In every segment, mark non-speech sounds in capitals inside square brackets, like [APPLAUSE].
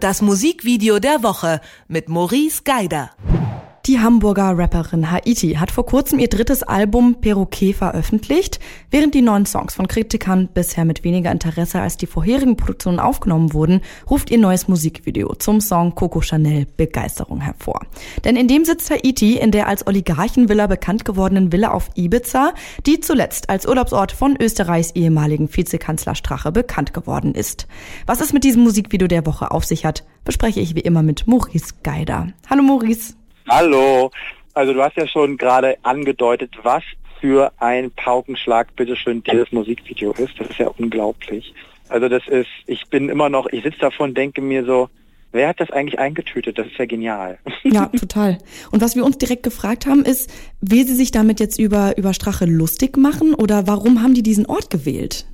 Das Musikvideo der Woche mit Maurice Geider. Die Hamburger Rapperin Haiti hat vor kurzem ihr drittes Album Perroquet veröffentlicht. Während die neuen Songs von Kritikern bisher mit weniger Interesse als die vorherigen Produktionen aufgenommen wurden, ruft ihr neues Musikvideo zum Song Coco Chanel Begeisterung hervor. Denn in dem sitzt Haiti in der als Oligarchenvilla bekannt gewordenen Villa auf Ibiza, die zuletzt als Urlaubsort von Österreichs ehemaligen Vizekanzler Strache bekannt geworden ist. Was es mit diesem Musikvideo der Woche auf sich hat, bespreche ich wie immer mit Maurice Geider. Hallo Maurice. Hallo. Also du hast ja schon gerade angedeutet, was für ein Paukenschlag bitteschön dieses Musikvideo ist. Das ist ja unglaublich. Also das ist, ich bin immer noch, ich sitze davon denke mir so, wer hat das eigentlich eingetütet? Das ist ja genial. [LAUGHS] Ja, total. Und was wir uns direkt gefragt haben, ist, will sie sich damit jetzt über, über Strache lustig machen oder warum haben die diesen Ort gewählt?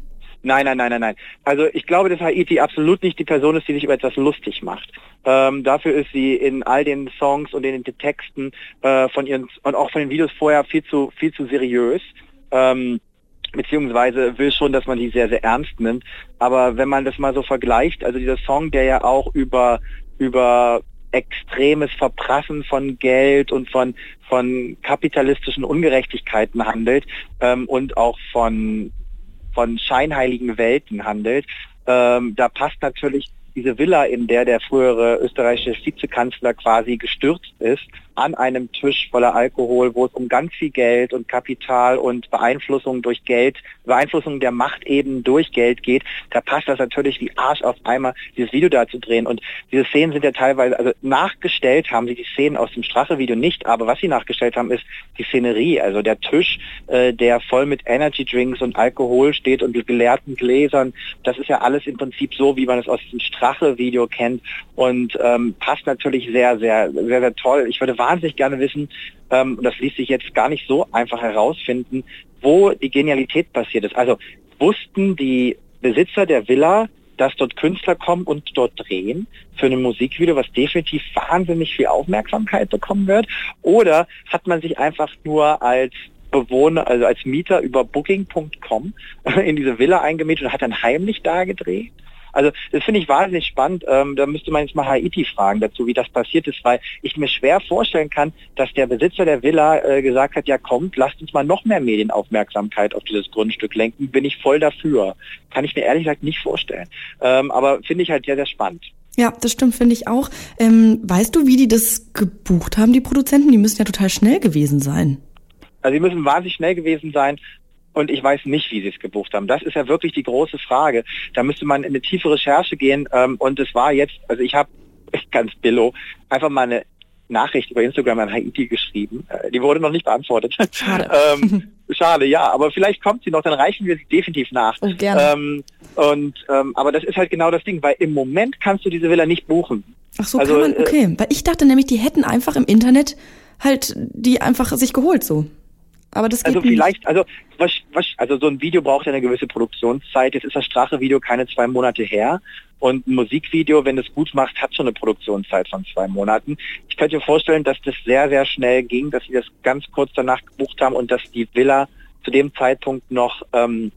Nein, nein, nein, nein, nein. Also ich glaube, dass Haiti absolut nicht die Person ist, die sich über etwas lustig macht. Ähm, dafür ist sie in all den Songs und in den Texten äh, von ihren und auch von den Videos vorher viel zu viel zu seriös. Ähm, beziehungsweise will schon, dass man die sehr, sehr ernst nimmt. Aber wenn man das mal so vergleicht, also dieser Song, der ja auch über über extremes Verprassen von Geld und von, von kapitalistischen Ungerechtigkeiten handelt ähm, und auch von von scheinheiligen Welten handelt. Ähm, da passt natürlich diese Villa, in der der frühere österreichische Vizekanzler quasi gestürzt ist, an einem Tisch voller Alkohol, wo es um ganz viel Geld und Kapital und Beeinflussung durch Geld, Beeinflussung der Macht eben durch Geld geht, da passt das natürlich wie Arsch auf einmal, dieses Video da zu drehen. Und diese Szenen sind ja teilweise, also nachgestellt haben sie die Szenen aus dem Strache-Video nicht, aber was sie nachgestellt haben, ist die Szenerie, also der Tisch, äh, der voll mit Energy Drinks und Alkohol steht und geleerten Gläsern. Das ist ja alles im Prinzip so, wie man es aus dem Strache-Video kennt und ähm, passt natürlich sehr, sehr, sehr, sehr toll. Ich würde wahnsinnig gerne wissen, ähm, und das ließ sich jetzt gar nicht so einfach herausfinden, wo die Genialität passiert ist. Also wussten die Besitzer der Villa, dass dort Künstler kommen und dort drehen für ein Musikvideo, was definitiv wahnsinnig viel Aufmerksamkeit bekommen wird? Oder hat man sich einfach nur als Bewohner, also als Mieter über Booking.com [LAUGHS] in diese Villa eingemietet und hat dann heimlich da gedreht? Also das finde ich wahnsinnig spannend. Ähm, da müsste man jetzt mal Haiti fragen dazu, wie das passiert ist, weil ich mir schwer vorstellen kann, dass der Besitzer der Villa äh, gesagt hat, ja kommt, lasst uns mal noch mehr Medienaufmerksamkeit auf dieses Grundstück lenken. Bin ich voll dafür. Kann ich mir ehrlich gesagt nicht vorstellen. Ähm, aber finde ich halt sehr, sehr spannend. Ja, das stimmt, finde ich auch. Ähm, weißt du, wie die das gebucht haben, die Produzenten? Die müssen ja total schnell gewesen sein. Also die müssen wahnsinnig schnell gewesen sein und ich weiß nicht, wie sie es gebucht haben. Das ist ja wirklich die große Frage. Da müsste man in eine tiefe Recherche gehen ähm, und es war jetzt, also ich habe [LAUGHS] ganz billo einfach mal eine Nachricht über Instagram an Haiti geschrieben. Äh, die wurde noch nicht beantwortet. Schade. [LAUGHS] ähm, schade, ja, aber vielleicht kommt sie noch, dann reichen wir sie definitiv nach. Oh, gerne. Ähm, und ähm, aber das ist halt genau das Ding, weil im Moment kannst du diese Villa nicht buchen. Ach so, also, kann man, äh, okay. Weil ich dachte nämlich, die hätten einfach im Internet halt die einfach sich geholt so. Aber das geht also vielleicht, nicht. also was, was, also so ein Video braucht ja eine gewisse Produktionszeit. Jetzt ist das Strache-Video keine zwei Monate her und ein Musikvideo, wenn es gut macht, hat schon eine Produktionszeit von zwei Monaten. Ich könnte mir vorstellen, dass das sehr, sehr schnell ging, dass sie das ganz kurz danach gebucht haben und dass die Villa zu dem Zeitpunkt noch ähm,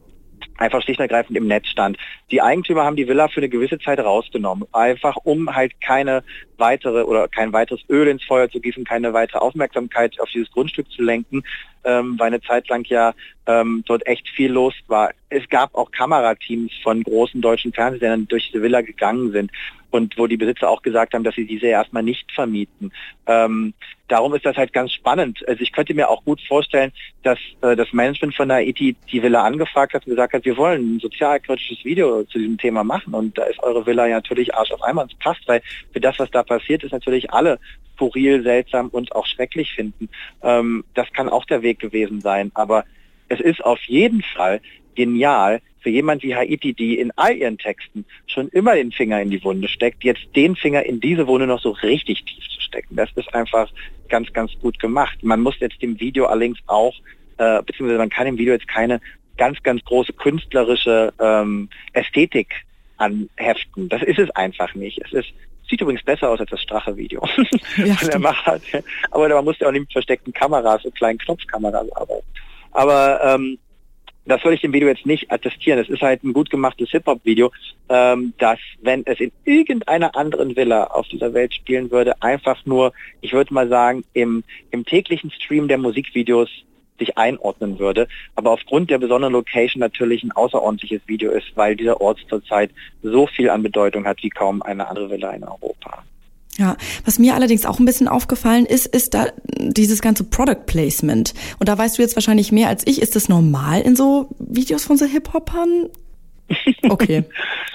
einfach schlicht und ergreifend im Netz stand. Die Eigentümer haben die Villa für eine gewisse Zeit rausgenommen, einfach um halt keine weitere oder kein weiteres Öl ins Feuer zu gießen, keine weitere Aufmerksamkeit auf dieses Grundstück zu lenken, ähm, weil eine Zeit lang ja ähm, dort echt viel los war. Es gab auch Kamerateams von großen deutschen Fernsehsendern, die durch diese Villa gegangen sind und wo die Besitzer auch gesagt haben, dass sie diese erstmal nicht vermieten. Ähm, darum ist das halt ganz spannend. Also ich könnte mir auch gut vorstellen, dass äh, das Management von der ET die Villa angefragt hat und gesagt hat, wir wollen ein sozialkritisches Video zu diesem Thema machen und da ist eure Villa ja natürlich Arsch auf einmal. Es passt, weil für das, was da passiert ist, natürlich alle skurril, seltsam und auch schrecklich finden. Ähm, das kann auch der Weg gewesen sein. Aber es ist auf jeden Fall genial für jemand wie Haiti, die in all ihren Texten schon immer den Finger in die Wunde steckt, jetzt den Finger in diese Wunde noch so richtig tief zu stecken. Das ist einfach ganz, ganz gut gemacht. Man muss jetzt dem Video allerdings auch, äh, beziehungsweise man kann im Video jetzt keine ganz, ganz große künstlerische ähm, Ästhetik anheften. Das ist es einfach nicht. Es ist Sieht übrigens besser aus als das Strache-Video. Ja, [LAUGHS] Aber man muss ja auch nicht mit versteckten Kameras und kleinen Knopfkameras arbeiten. Aber ähm, das soll ich dem Video jetzt nicht attestieren. Es ist halt ein gut gemachtes Hip-Hop-Video, ähm, das, wenn es in irgendeiner anderen Villa auf dieser Welt spielen würde, einfach nur, ich würde mal sagen, im, im täglichen Stream der Musikvideos sich einordnen würde, aber aufgrund der besonderen Location natürlich ein außerordentliches Video ist, weil dieser Ort zurzeit so viel an Bedeutung hat wie kaum eine andere Villa in Europa. Ja, was mir allerdings auch ein bisschen aufgefallen ist, ist da dieses ganze Product Placement. Und da weißt du jetzt wahrscheinlich mehr als ich. Ist das normal in so Videos von so Hip-Hopern? [LAUGHS] Okay,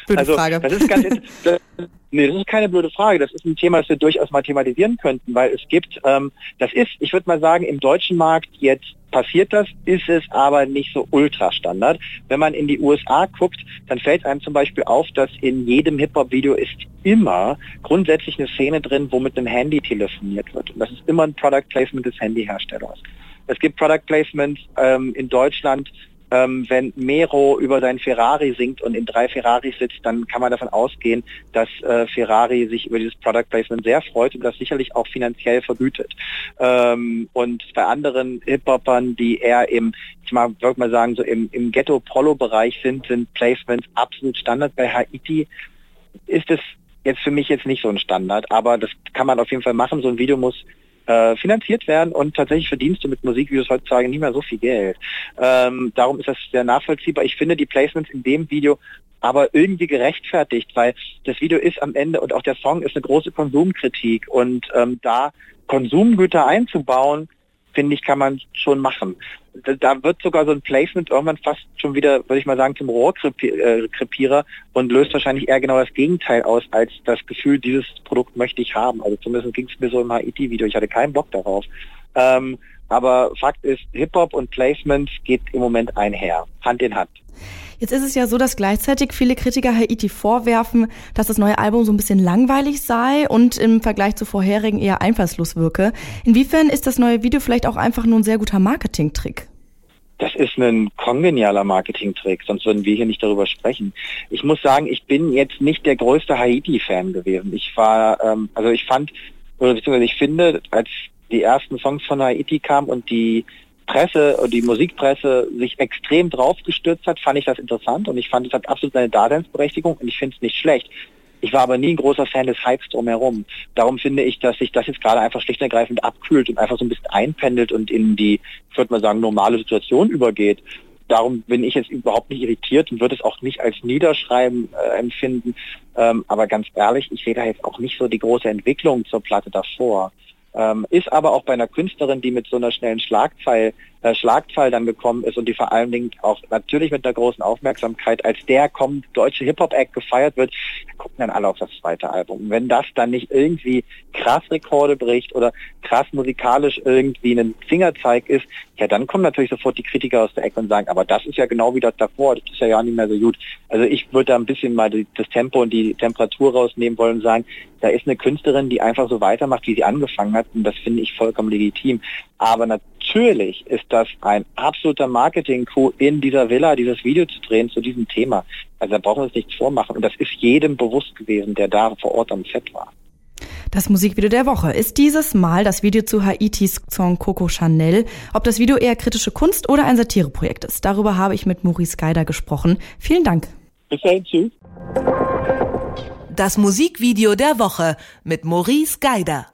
blöde also, Frage. Das ist ganz, das, [LAUGHS] nee, das ist keine blöde Frage. Das ist ein Thema, das wir durchaus mal thematisieren könnten, weil es gibt, ähm, das ist, ich würde mal sagen, im deutschen Markt jetzt passiert das, ist es aber nicht so ultra-Standard. Wenn man in die USA guckt, dann fällt einem zum Beispiel auf, dass in jedem Hip-Hop-Video ist immer grundsätzlich eine Szene drin, wo mit einem Handy telefoniert wird. Und das ist immer ein Product Placement des Handyherstellers. Es gibt Product Placements ähm, in Deutschland, ähm, wenn Mero über seinen Ferrari singt und in drei Ferraris sitzt, dann kann man davon ausgehen, dass äh, Ferrari sich über dieses Product Placement sehr freut und das sicherlich auch finanziell vergütet. Ähm, und bei anderen Hip-Hopern, die eher im, ich mag, würde mal sagen, so im, im Ghetto-Polo-Bereich sind, sind Placements absolut Standard. Bei Haiti ist es jetzt für mich jetzt nicht so ein Standard, aber das kann man auf jeden Fall machen. So ein Video muss äh, finanziert werden und tatsächlich verdienst du mit Musikvideos heutzutage nicht mehr so viel Geld. Ähm, darum ist das sehr nachvollziehbar. Ich finde die Placements in dem Video aber irgendwie gerechtfertigt, weil das Video ist am Ende und auch der Song ist eine große Konsumkritik und ähm, da Konsumgüter einzubauen, finde ich, kann man schon machen. Da, wird sogar so ein Placement irgendwann fast schon wieder, würde ich mal sagen, zum Rohrkrepierer äh, und löst wahrscheinlich eher genau das Gegenteil aus, als das Gefühl, dieses Produkt möchte ich haben. Also zumindest ging es mir so im HIT-Video. Ich hatte keinen Bock darauf. Ähm, aber Fakt ist, Hip-Hop und Placements geht im Moment einher, Hand in Hand. Jetzt ist es ja so, dass gleichzeitig viele Kritiker Haiti vorwerfen, dass das neue Album so ein bisschen langweilig sei und im Vergleich zu vorherigen eher einfallslos wirke. Inwiefern ist das neue Video vielleicht auch einfach nur ein sehr guter Marketingtrick? Das ist ein kongenialer Marketingtrick, sonst würden wir hier nicht darüber sprechen. Ich muss sagen, ich bin jetzt nicht der größte Haiti-Fan gewesen. Ich war, ähm, also ich fand, oder beziehungsweise ich finde, als die ersten Songs von Haiti kamen und die Presse und die Musikpresse sich extrem drauf gestürzt hat, fand ich das interessant und ich fand, es hat absolut seine Daseinsberechtigung und ich finde es nicht schlecht. Ich war aber nie ein großer Fan des Hypes drumherum. Darum finde ich, dass sich das jetzt gerade einfach schlicht und ergreifend abkühlt und einfach so ein bisschen einpendelt und in die, ich würde mal sagen, normale Situation übergeht. Darum bin ich jetzt überhaupt nicht irritiert und würde es auch nicht als Niederschreiben äh, empfinden. Ähm, aber ganz ehrlich, ich sehe da jetzt auch nicht so die große Entwicklung zur Platte davor. Ähm, ist aber auch bei einer Künstlerin, die mit so einer schnellen Schlagzeile äh, Schlagzahl dann gekommen ist und die vor allen Dingen auch natürlich mit einer großen Aufmerksamkeit als der kommt deutsche Hip-Hop-Act gefeiert wird, dann alle auf das zweite Album. wenn das dann nicht irgendwie krass Rekorde bricht oder krass musikalisch irgendwie ein Fingerzeig ist, ja, dann kommen natürlich sofort die Kritiker aus der Ecke und sagen, aber das ist ja genau wie das davor, das ist ja ja nicht mehr so gut. Also ich würde da ein bisschen mal das Tempo und die Temperatur rausnehmen wollen und sagen, da ist eine Künstlerin, die einfach so weitermacht, wie sie angefangen hat und das finde ich vollkommen legitim. Aber natürlich ist das ein absoluter Marketing-Coup, in dieser Villa dieses Video zu drehen zu diesem Thema. Also da brauchen wir uns nichts vormachen. Und das ist jedem bewusst gewesen, der da vor Ort am Set war. Das Musikvideo der Woche ist dieses Mal das Video zu Haitis Song Coco Chanel. Ob das Video eher kritische Kunst oder ein Satireprojekt ist, darüber habe ich mit Maurice Geider gesprochen. Vielen Dank. Bis dahin, tschüss. Das Musikvideo der Woche mit Maurice Geider.